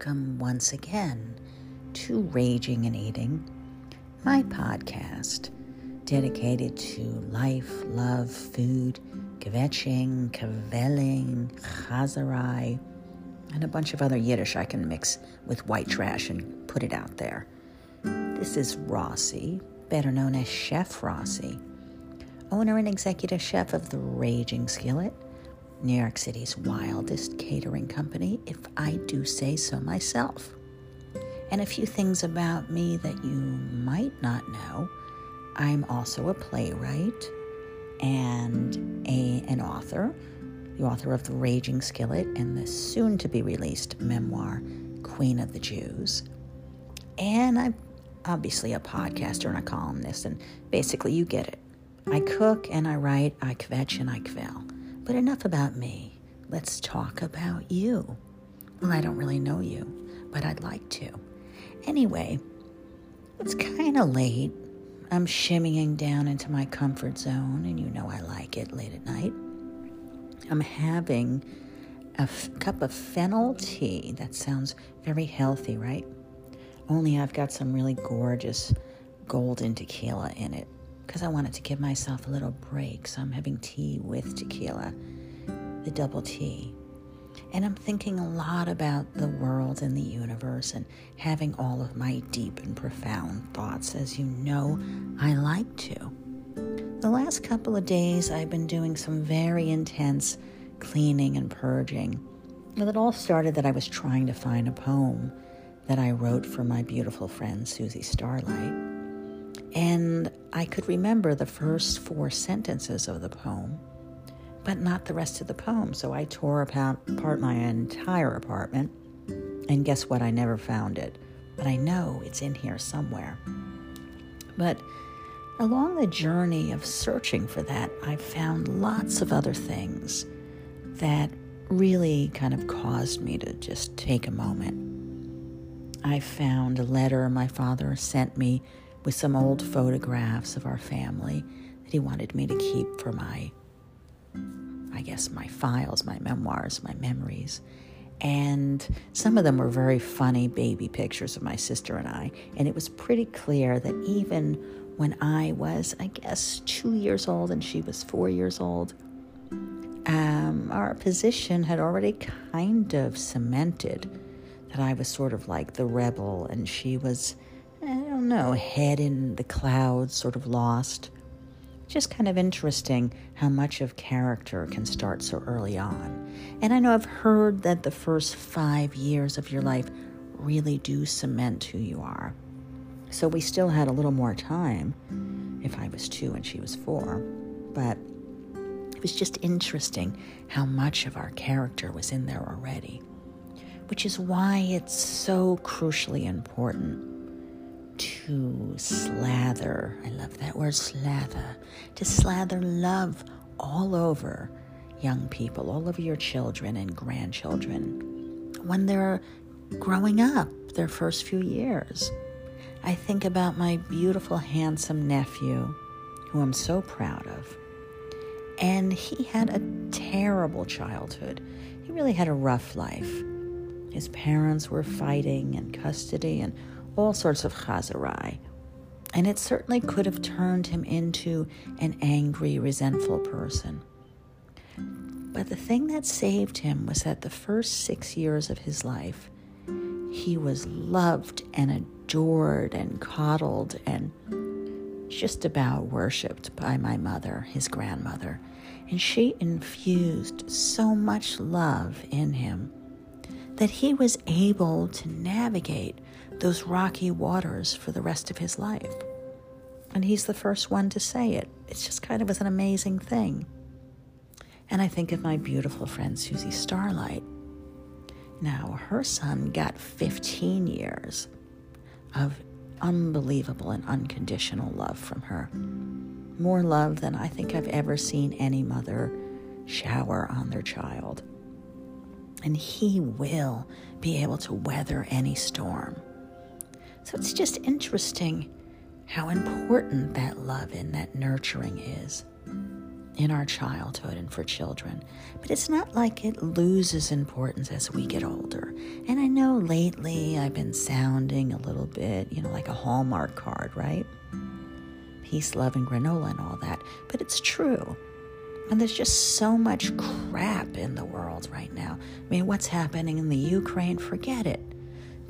welcome once again to Raging and Eating, my podcast dedicated to life, love, food, kvetching, kvelling, chazarai, and a bunch of other Yiddish I can mix with white trash and put it out there. This is Rossi, better known as Chef Rossi, owner and executive chef of the Raging Skillet New York City's wildest catering company, if I do say so myself. And a few things about me that you might not know. I'm also a playwright and a, an author, the author of The Raging Skillet and the soon to be released memoir, Queen of the Jews. And I'm obviously a podcaster and a columnist, and basically, you get it. I cook and I write, I kvetch and I kvel. But enough about me. Let's talk about you. Well, I don't really know you, but I'd like to. Anyway, it's kind of late. I'm shimmying down into my comfort zone, and you know I like it late at night. I'm having a f- cup of fennel tea. That sounds very healthy, right? Only I've got some really gorgeous golden tequila in it because I wanted to give myself a little break. So I'm having tea with tequila, the double tea. And I'm thinking a lot about the world and the universe and having all of my deep and profound thoughts, as you know I like to. The last couple of days, I've been doing some very intense cleaning and purging. Well, it all started that I was trying to find a poem that I wrote for my beautiful friend Susie Starlight. And I could remember the first four sentences of the poem, but not the rest of the poem. So I tore apart my entire apartment, and guess what? I never found it. But I know it's in here somewhere. But along the journey of searching for that, I found lots of other things that really kind of caused me to just take a moment. I found a letter my father sent me with some old photographs of our family that he wanted me to keep for my, I guess, my files, my memoirs, my memories. And some of them were very funny baby pictures of my sister and I. And it was pretty clear that even when I was, I guess, two years old and she was four years old, um, our position had already kind of cemented that I was sort of like the rebel and she was don't know, head in the clouds, sort of lost. Just kind of interesting how much of character can start so early on. And I know I've heard that the first five years of your life really do cement who you are. So we still had a little more time if I was two and she was four. But it was just interesting how much of our character was in there already, which is why it's so crucially important to slather. I love that word slather. To slather love all over young people, all over your children and grandchildren when they're growing up, their first few years. I think about my beautiful, handsome nephew, who I'm so proud of. And he had a terrible childhood. He really had a rough life. His parents were fighting and custody and all sorts of chazarai. And it certainly could have turned him into an angry, resentful person. But the thing that saved him was that the first six years of his life, he was loved and adored and coddled and just about worshiped by my mother, his grandmother. And she infused so much love in him that he was able to navigate those rocky waters for the rest of his life. And he's the first one to say it. It's just kind of an amazing thing. And I think of my beautiful friend Susie Starlight. Now, her son got 15 years of unbelievable and unconditional love from her. More love than I think I've ever seen any mother shower on their child. And he will be able to weather any storm. So it's just interesting how important that love and that nurturing is. in our childhood and for children. But it's not like it loses importance as we get older. And I know lately I've been sounding a little bit, you know, like a Hallmark card, right? Peace, love, and granola and all that. But it's true. And there's just so much crap in the world right now. I mean, what's happening in the Ukraine? Forget it.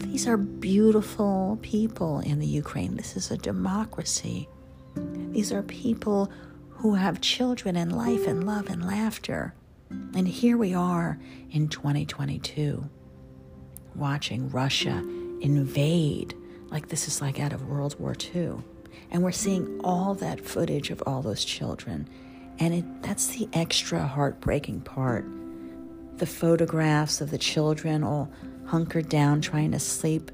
These are beautiful people in the Ukraine. This is a democracy. These are people who have children and life and love and laughter. And here we are in 2022 watching Russia invade like this is like out of World War II. And we're seeing all that footage of all those children. And it, that's the extra heartbreaking part. The photographs of the children all hunkered down trying to sleep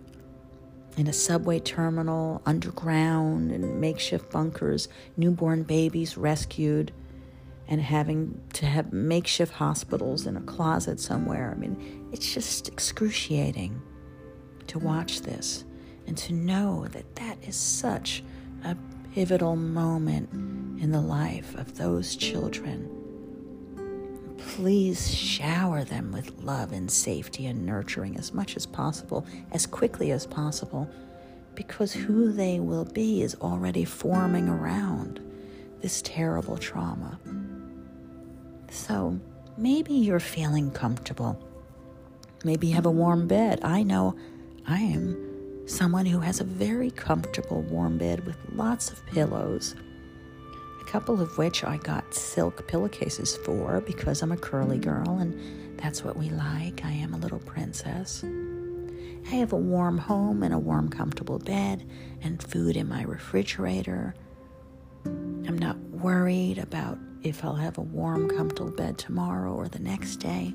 in a subway terminal, underground, in makeshift bunkers, newborn babies rescued, and having to have makeshift hospitals in a closet somewhere. I mean, it's just excruciating to watch this and to know that that is such a pivotal moment in the life of those children. Please shower them with love and safety and nurturing as much as possible, as quickly as possible, because who they will be is already forming around this terrible trauma. So maybe you're feeling comfortable. Maybe you have a warm bed. I know I am someone who has a very comfortable warm bed with lots of pillows couple of which I got silk pillowcases for because I'm a curly girl and that's what we like. I am a little princess. I have a warm home and a warm, comfortable bed and food in my refrigerator. I'm not worried about if I'll have a warm, comfortable bed tomorrow or the next day.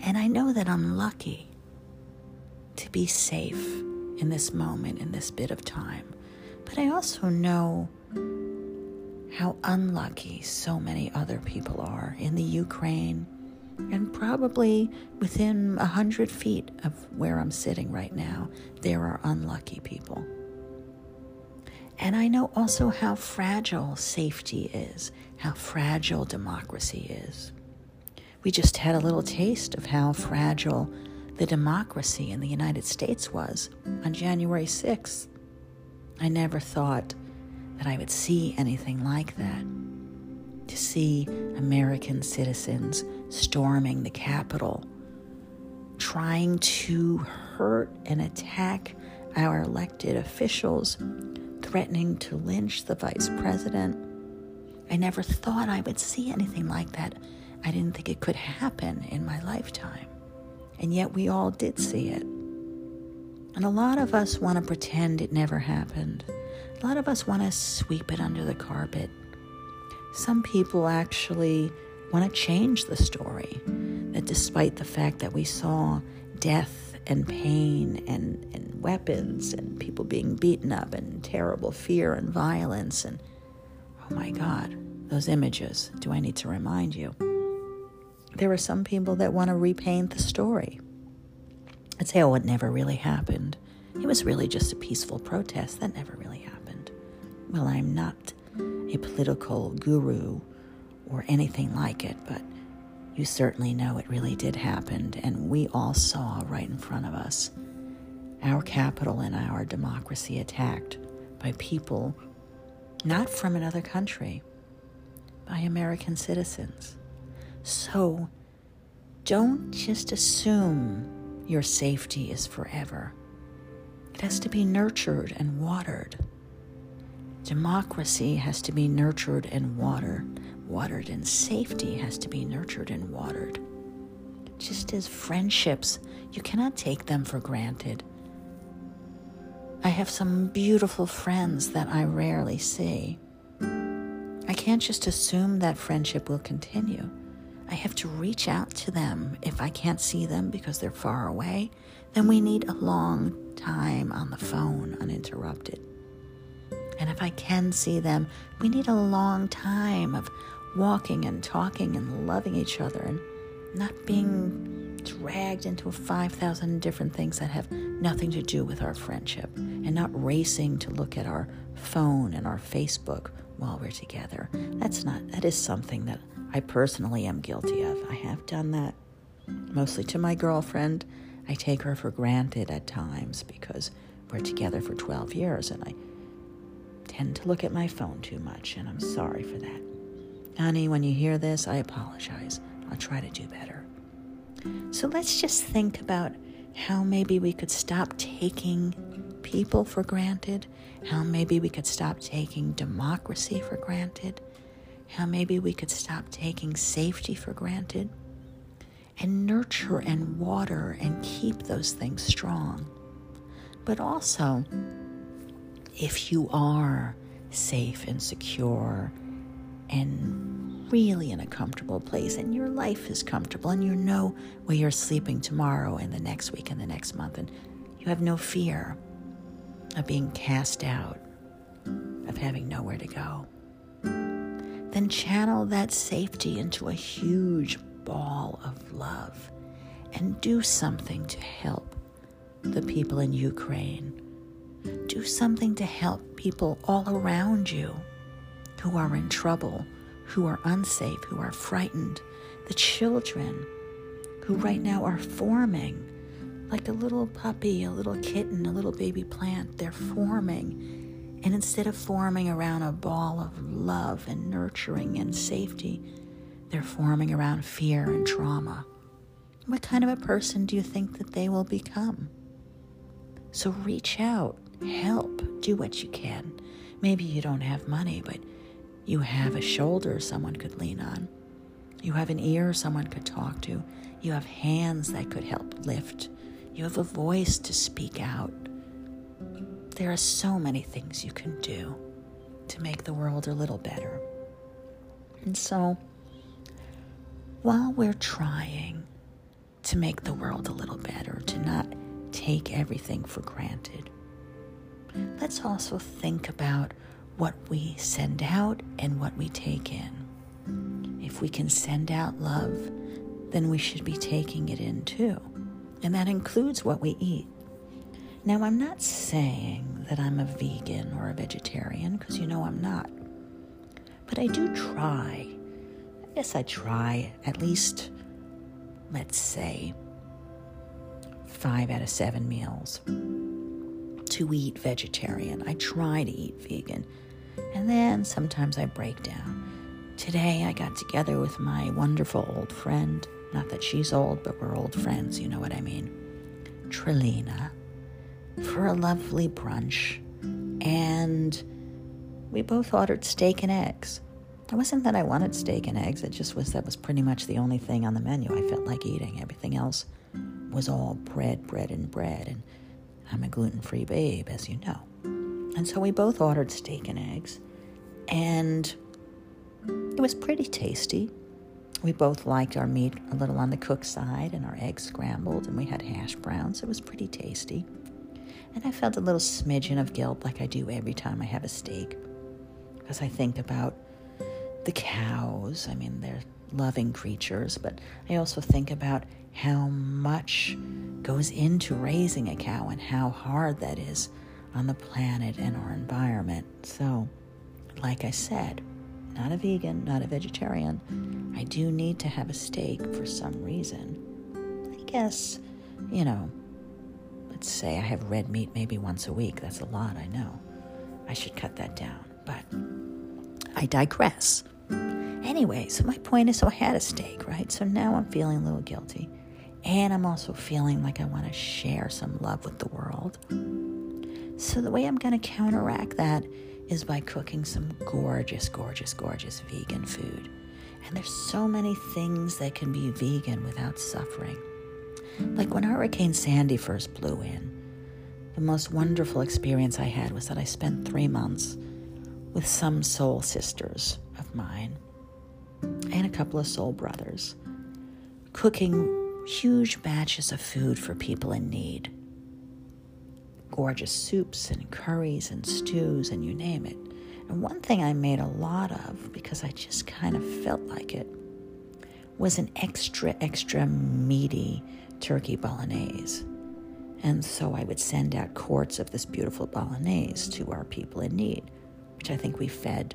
And I know that I'm lucky to be safe in this moment, in this bit of time. But I also know how unlucky so many other people are in the Ukraine and probably within a hundred feet of where I'm sitting right now, there are unlucky people. And I know also how fragile safety is, how fragile democracy is. We just had a little taste of how fragile the democracy in the United States was on January 6th. I never thought that I would see anything like that. To see American citizens storming the Capitol, trying to hurt and attack our elected officials, threatening to lynch the vice president. I never thought I would see anything like that. I didn't think it could happen in my lifetime. And yet we all did see it. And a lot of us want to pretend it never happened. A lot of us want to sweep it under the carpet. Some people actually want to change the story. That despite the fact that we saw death and pain and, and weapons and people being beaten up and terrible fear and violence and oh my God, those images. Do I need to remind you? There are some people that want to repaint the story and say, oh, it never really happened. It was really just a peaceful protest. That never really happened. Well, I'm not a political guru or anything like it, but you certainly know it really did happen, and we all saw right in front of us our capital and our democracy attacked by people not from another country, by American citizens. So don't just assume your safety is forever. It has to be nurtured and watered. Democracy has to be nurtured and watered, watered, and safety has to be nurtured and watered. Just as friendships, you cannot take them for granted. I have some beautiful friends that I rarely see. I can't just assume that friendship will continue. I have to reach out to them. If I can't see them because they're far away, then we need a long time on the phone uninterrupted. And if I can see them, we need a long time of walking and talking and loving each other and not being dragged into 5,000 different things that have nothing to do with our friendship and not racing to look at our phone and our Facebook while we're together. That's not, that is something that I personally am guilty of. I have done that mostly to my girlfriend. I take her for granted at times because we're together for 12 years and I to look at my phone too much, and I'm sorry for that. Honey, when you hear this, I apologize. I'll try to do better. So let's just think about how maybe we could stop taking people for granted, how maybe we could stop taking democracy for granted, how maybe we could stop taking safety for granted, and nurture and water and keep those things strong. But also, if you are safe and secure and really in a comfortable place and your life is comfortable and you know where you're sleeping tomorrow and the next week and the next month and you have no fear of being cast out, of having nowhere to go, then channel that safety into a huge ball of love and do something to help the people in Ukraine. Do something to help people all around you who are in trouble, who are unsafe, who are frightened, the children who right now are forming like a little puppy, a little kitten, a little baby plant. They're forming. And instead of forming around a ball of love and nurturing and safety, they're forming around fear and trauma. What kind of a person do you think that they will become? So reach out, help, do what you can. Maybe you don't have money, but you have a shoulder someone could lean on. You have an ear someone could talk to. You have hands that could help lift. You have a voice to speak out. There are so many things you can do to make the world a little better. And so, while we're trying to make the world a little better, to not take everything for granted. Let's also think about what we send out and what we take in. If we can send out love, then we should be taking it in too. And that includes what we eat. Now, I'm not saying that I'm a vegan or a vegetarian, because you know I'm not. But I do try. I guess I try at least, let's say, five out of seven meals to eat vegetarian. I try to eat vegan. And then sometimes I break down. Today I got together with my wonderful old friend. Not that she's old, but we're old friends, you know what I mean. Trilina, for a lovely brunch. And we both ordered steak and eggs. It wasn't that I wanted steak and eggs, it just was that was pretty much the only thing on the menu I felt like eating. Everything else was all bread, bread, and bread, and I'm a gluten free babe, as you know. And so we both ordered steak and eggs, and it was pretty tasty. We both liked our meat a little on the cooked side and our eggs scrambled, and we had hash browns. It was pretty tasty. And I felt a little smidgen of guilt, like I do every time I have a steak, because I think about the cows. I mean, they're loving creatures, but I also think about how much goes into raising a cow and how hard that is on the planet and our environment. So, like I said, not a vegan, not a vegetarian. I do need to have a steak for some reason. I guess, you know, let's say I have red meat maybe once a week. That's a lot, I know. I should cut that down. But I digress. Anyway, so my point is so I had a steak, right? So now I'm feeling a little guilty. And I'm also feeling like I want to share some love with the world. So the way I'm going to counteract that is by cooking some gorgeous, gorgeous, gorgeous vegan food. And there's so many things that can be vegan without suffering. Like when Hurricane Sandy first blew in, the most wonderful experience I had was that I spent three months with some soul sisters of mine and a couple of soul brothers, cooking huge batches of food for people in need. Gorgeous soups and curries and stews and you name it. And one thing I made a lot of because I just kind of felt like it was an extra, extra meaty turkey bolognese. And so I would send out quarts of this beautiful bolognese to our people in need, which I think we fed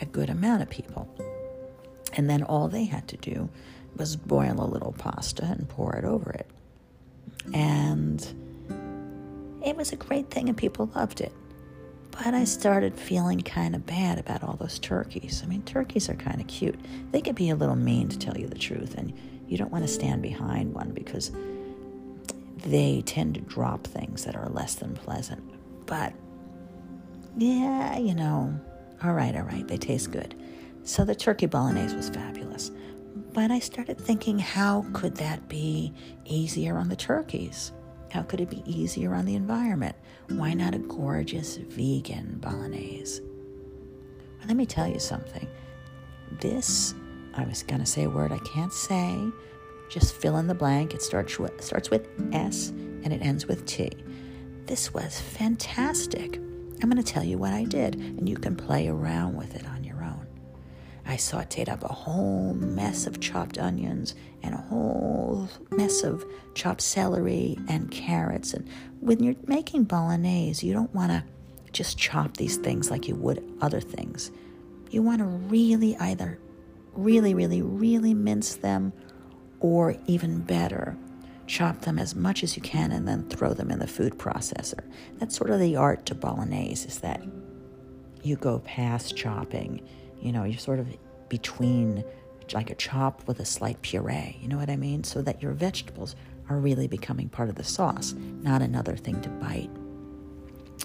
a good amount of people. And then all they had to do was boil a little pasta and pour it over it. And it was a great thing and people loved it. But I started feeling kind of bad about all those turkeys. I mean, turkeys are kind of cute. They can be a little mean, to tell you the truth, and you don't want to stand behind one because they tend to drop things that are less than pleasant. But yeah, you know, all right, all right, they taste good. So the turkey bolognese was fabulous. But I started thinking, how could that be easier on the turkeys? How could it be easier on the environment? Why not a gorgeous vegan bolognese? Let me tell you something. This, I was going to say a word I can't say. Just fill in the blank. It starts with, starts with S and it ends with T. This was fantastic. I'm going to tell you what I did, and you can play around with it. I sauteed up a whole mess of chopped onions and a whole mess of chopped celery and carrots. And when you're making bolognese, you don't want to just chop these things like you would other things. You want to really either really, really, really mince them, or even better, chop them as much as you can and then throw them in the food processor. That's sort of the art to bolognese is that you go past chopping. You know, you're sort of between like a chop with a slight puree. You know what I mean? So that your vegetables are really becoming part of the sauce, not another thing to bite.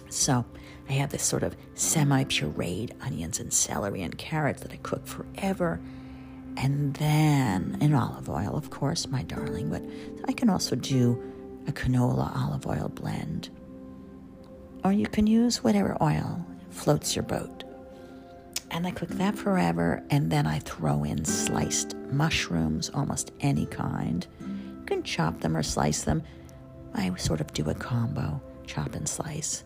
So I have this sort of semi pureed onions and celery and carrots that I cook forever and then in olive oil, of course, my darling, but I can also do a canola olive oil blend. Or you can use whatever oil floats your boat. And I cook that forever, and then I throw in sliced mushrooms, almost any kind. You can chop them or slice them. I sort of do a combo chop and slice.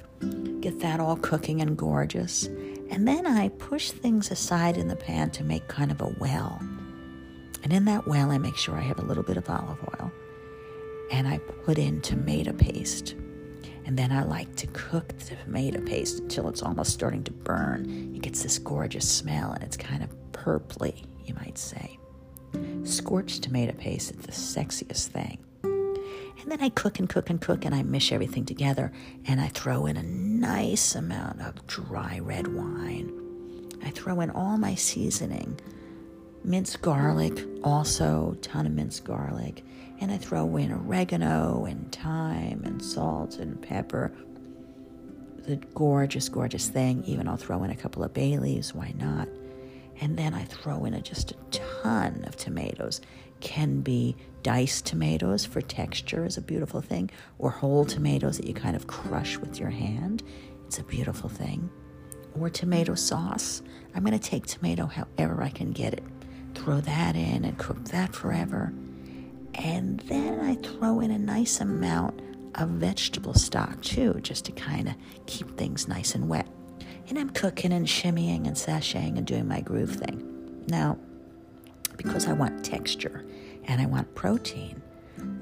Get that all cooking and gorgeous. And then I push things aside in the pan to make kind of a well. And in that well, I make sure I have a little bit of olive oil. And I put in tomato paste. And then I like to cook the tomato paste until it's almost starting to burn. It gets this gorgeous smell and it's kind of purply, you might say. Scorched tomato paste is the sexiest thing. And then I cook and cook and cook and I mish everything together and I throw in a nice amount of dry red wine. I throw in all my seasoning minced garlic, also ton of minced garlic, and I throw in oregano and thyme and salt and pepper. The gorgeous, gorgeous thing. Even I'll throw in a couple of bay leaves. Why not? And then I throw in a, just a ton of tomatoes. Can be diced tomatoes for texture is a beautiful thing, or whole tomatoes that you kind of crush with your hand. It's a beautiful thing. Or tomato sauce. I'm going to take tomato however I can get it throw that in and cook that forever. And then I throw in a nice amount of vegetable stock too, just to kind of keep things nice and wet. And I'm cooking and shimmying and sashaying and doing my groove thing. Now, because I want texture and I want protein,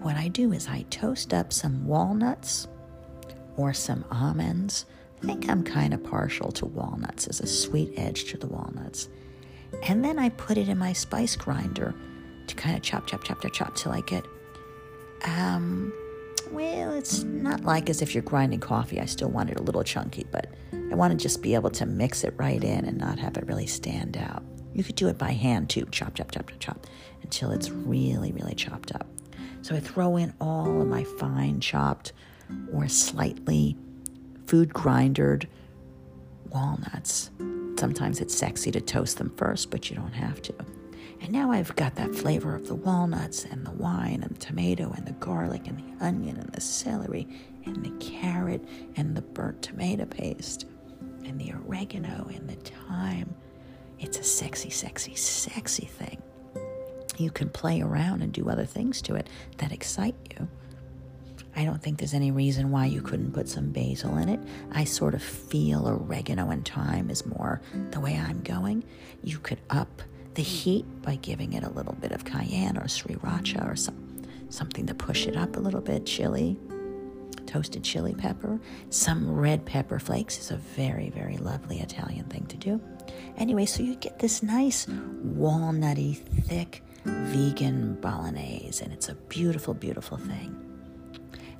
what I do is I toast up some walnuts or some almonds. I think I'm kind of partial to walnuts as a sweet edge to the walnuts. And then I put it in my spice grinder to kind of chop, chop, chop, chop, chop till I get, um, well, it's not like as if you're grinding coffee. I still want it a little chunky, but I want to just be able to mix it right in and not have it really stand out. You could do it by hand too, chop, chop, chop, chop, chop, until it's really, really chopped up. So I throw in all of my fine chopped or slightly food grindered walnuts Sometimes it's sexy to toast them first, but you don't have to. And now I've got that flavor of the walnuts and the wine and the tomato and the garlic and the onion and the celery and the carrot and the burnt tomato paste and the oregano and the thyme. It's a sexy, sexy, sexy thing. You can play around and do other things to it that excite you. I don't think there's any reason why you couldn't put some basil in it. I sort of feel oregano and thyme is more the way I'm going. You could up the heat by giving it a little bit of cayenne or sriracha or some, something to push it up a little bit, chili, toasted chili pepper. Some red pepper flakes is a very, very lovely Italian thing to do. Anyway, so you get this nice walnutty, thick vegan bolognese, and it's a beautiful, beautiful thing.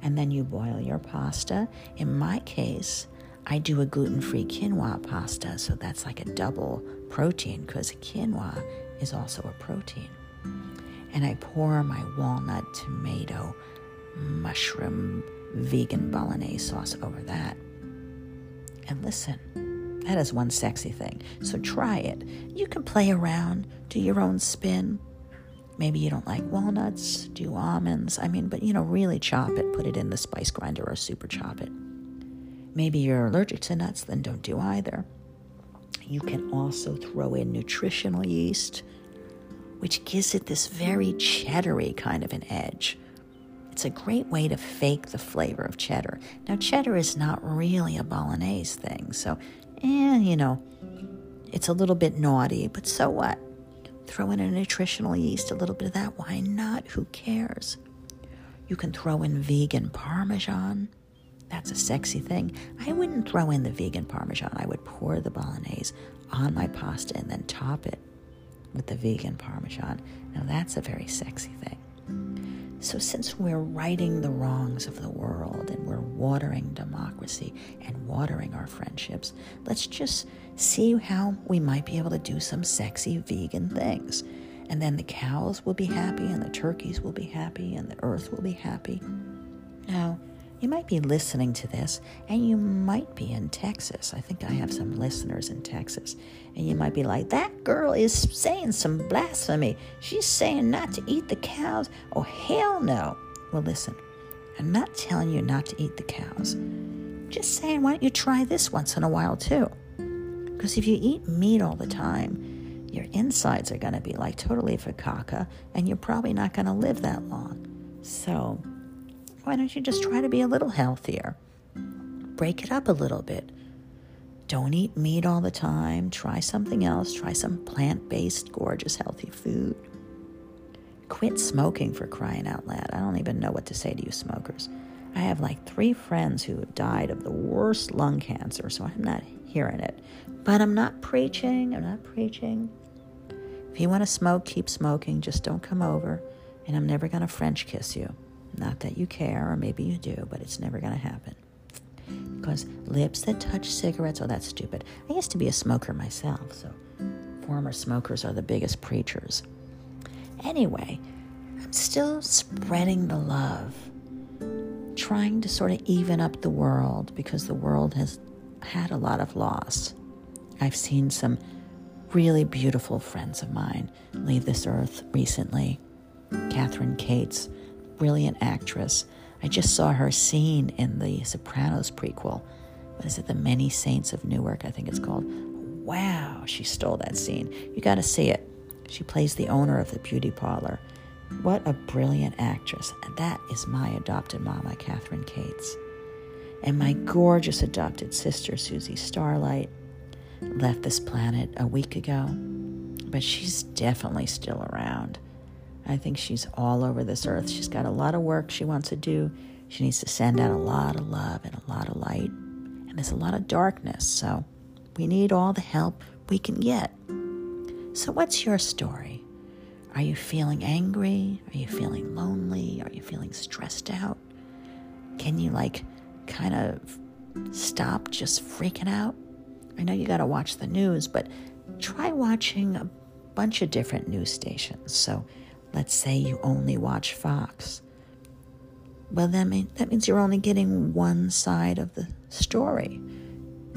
And then you boil your pasta. In my case, I do a gluten free quinoa pasta, so that's like a double protein because quinoa is also a protein. And I pour my walnut, tomato, mushroom, vegan bolognese sauce over that. And listen, that is one sexy thing. So try it. You can play around, do your own spin. Maybe you don't like walnuts, do almonds. I mean, but you know, really chop it, put it in the spice grinder or super chop it. Maybe you're allergic to nuts, then don't do either. You can also throw in nutritional yeast, which gives it this very cheddary kind of an edge. It's a great way to fake the flavor of cheddar. Now, cheddar is not really a bolognese thing, so, eh, you know, it's a little bit naughty, but so what? Throw in a nutritional yeast, a little bit of that. Why not? Who cares? You can throw in vegan parmesan. That's a sexy thing. I wouldn't throw in the vegan parmesan. I would pour the bolognese on my pasta and then top it with the vegan parmesan. Now, that's a very sexy thing. So, since we're righting the wrongs of the world and we're watering democracy and watering our friendships, let's just see how we might be able to do some sexy vegan things. And then the cows will be happy, and the turkeys will be happy, and the earth will be happy. Now, you might be listening to this, and you might be in Texas. I think I have some listeners in Texas. And you might be like, that girl is saying some blasphemy. She's saying not to eat the cows. Oh, hell no. Well, listen, I'm not telling you not to eat the cows. Just saying, why don't you try this once in a while, too? Because if you eat meat all the time, your insides are going to be like totally fakaka, and you're probably not going to live that long. So, why don't you just try to be a little healthier? Break it up a little bit. Don't eat meat all the time. Try something else. Try some plant based, gorgeous, healthy food. Quit smoking for crying out loud. I don't even know what to say to you, smokers. I have like three friends who have died of the worst lung cancer, so I'm not hearing it. But I'm not preaching. I'm not preaching. If you want to smoke, keep smoking. Just don't come over. And I'm never going to French kiss you. Not that you care, or maybe you do, but it's never going to happen. Because lips that touch cigarettes, oh, that's stupid. I used to be a smoker myself, so former smokers are the biggest preachers. Anyway, I'm still spreading the love, trying to sort of even up the world because the world has had a lot of loss. I've seen some really beautiful friends of mine leave this earth recently. Kathryn Kates, brilliant actress. I just saw her scene in the Sopranos prequel. What is it? The Many Saints of Newark, I think it's called. Wow, she stole that scene. You got to see it. She plays the owner of the beauty parlor. What a brilliant actress. And that is my adopted mama, Kathryn Kates. And my gorgeous adopted sister, Susie Starlight, left this planet a week ago, but she's definitely still around. I think she's all over this earth. She's got a lot of work she wants to do. She needs to send out a lot of love and a lot of light. And there's a lot of darkness, so we need all the help we can get. So, what's your story? Are you feeling angry? Are you feeling lonely? Are you feeling stressed out? Can you, like, kind of stop just freaking out? I know you got to watch the news, but try watching a bunch of different news stations. So, Let's say you only watch Fox. Well, then that means you're only getting one side of the story.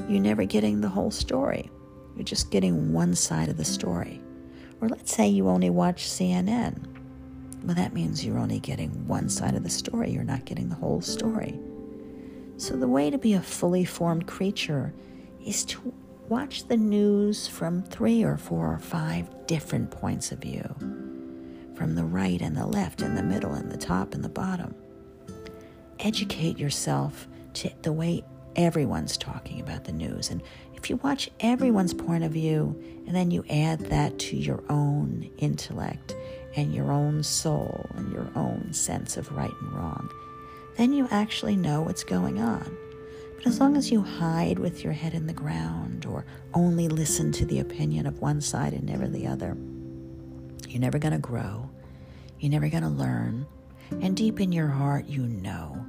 You're never getting the whole story. You're just getting one side of the story. Or let's say you only watch CNN. Well, that means you're only getting one side of the story. You're not getting the whole story. So, the way to be a fully formed creature is to watch the news from three or four or five different points of view from the right and the left and the middle and the top and the bottom. Educate yourself to the way everyone's talking about the news. And if you watch everyone's point of view and then you add that to your own intellect and your own soul and your own sense of right and wrong, then you actually know what's going on. But as long as you hide with your head in the ground or only listen to the opinion of one side and never the other, you're never going to grow. You're never going to learn. And deep in your heart, you know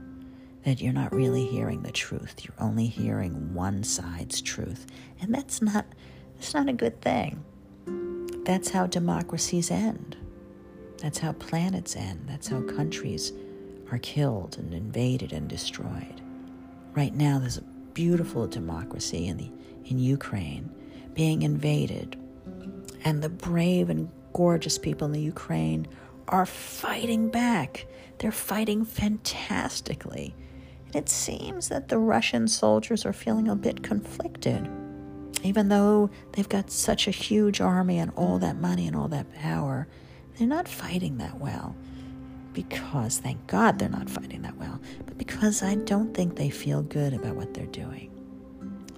that you're not really hearing the truth. You're only hearing one side's truth. And that's not that's not a good thing. That's how democracies end. That's how planets end. That's how countries are killed and invaded and destroyed. Right now there's a beautiful democracy in the in Ukraine being invaded. And the brave and gorgeous people in the Ukraine are fighting back. They're fighting fantastically. And it seems that the Russian soldiers are feeling a bit conflicted. Even though they've got such a huge army and all that money and all that power, they're not fighting that well. Because, thank God, they're not fighting that well, but because I don't think they feel good about what they're doing.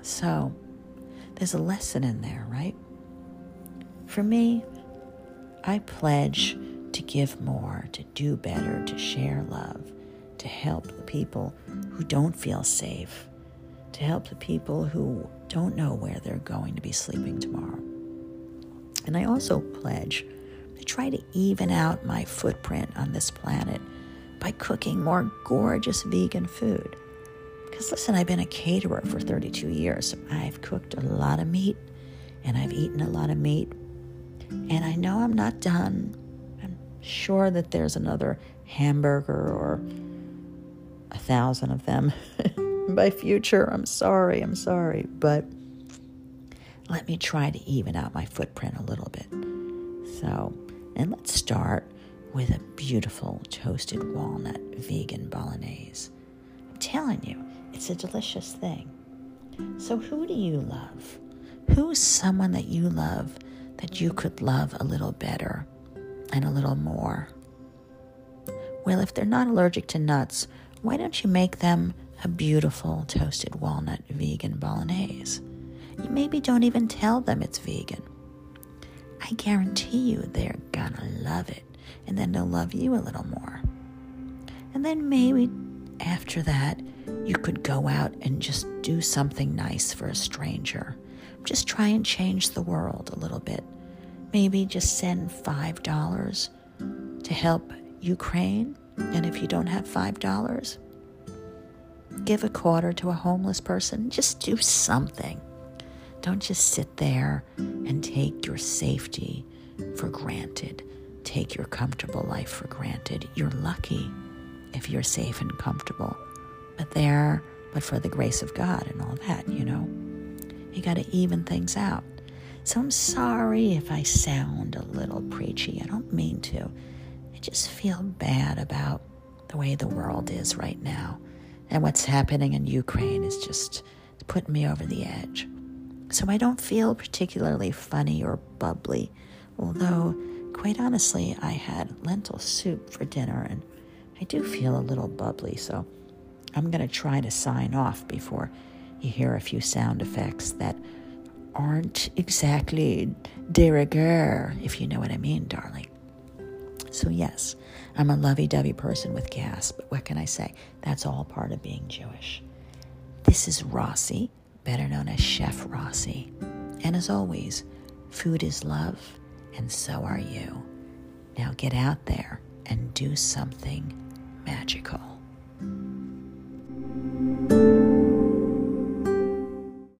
So, there's a lesson in there, right? For me, I pledge to give more, to do better, to share love, to help the people who don't feel safe, to help the people who don't know where they're going to be sleeping tomorrow. And I also pledge to try to even out my footprint on this planet by cooking more gorgeous vegan food. Because listen, I've been a caterer for 32 years. I've cooked a lot of meat and I've eaten a lot of meat and I know I'm not done. Sure that there's another hamburger or a thousand of them my future. I'm sorry, I'm sorry. But let me try to even out my footprint a little bit. So, and let's start with a beautiful toasted walnut vegan bolognese. I'm telling you, it's a delicious thing. So, who do you love? Who's someone that you love that you could love a little better and a little more? Well, if they're not allergic to nuts, why don't you make them a beautiful toasted walnut vegan bolognese? You maybe don't even tell them it's vegan. I guarantee you they're gonna love it, and then they'll love you a little more. And then maybe after that, you could go out and just do something nice for a stranger just try and change the world a little bit. Maybe just send $5 to help Ukraine. And if you don't have $5, give a quarter to a homeless person. Just do something. Don't just sit there and take your safety for granted. Take your comfortable life for granted. You're lucky if you're safe and comfortable. But there, but for the grace of God and all that, you know. You got to even things out. So I'm sorry if I sound a little preachy. I don't mean to. I just feel bad about the way the world is right now. And what's happening in Ukraine is just putting me over the edge. So I don't feel particularly funny or bubbly, although, quite honestly, I had lentil soup for dinner and I do feel a little bubbly. So I'm going to try to sign off before you hear a few sound effects that aren't exactly de rigueur, if you know what I mean, darling. So, yes, I'm a lovey dovey person with gas, but what can I say? That's all part of being Jewish. This is Rossi, better known as Chef Rossi. And as always, food is love, and so are you. Now get out there and do something magical.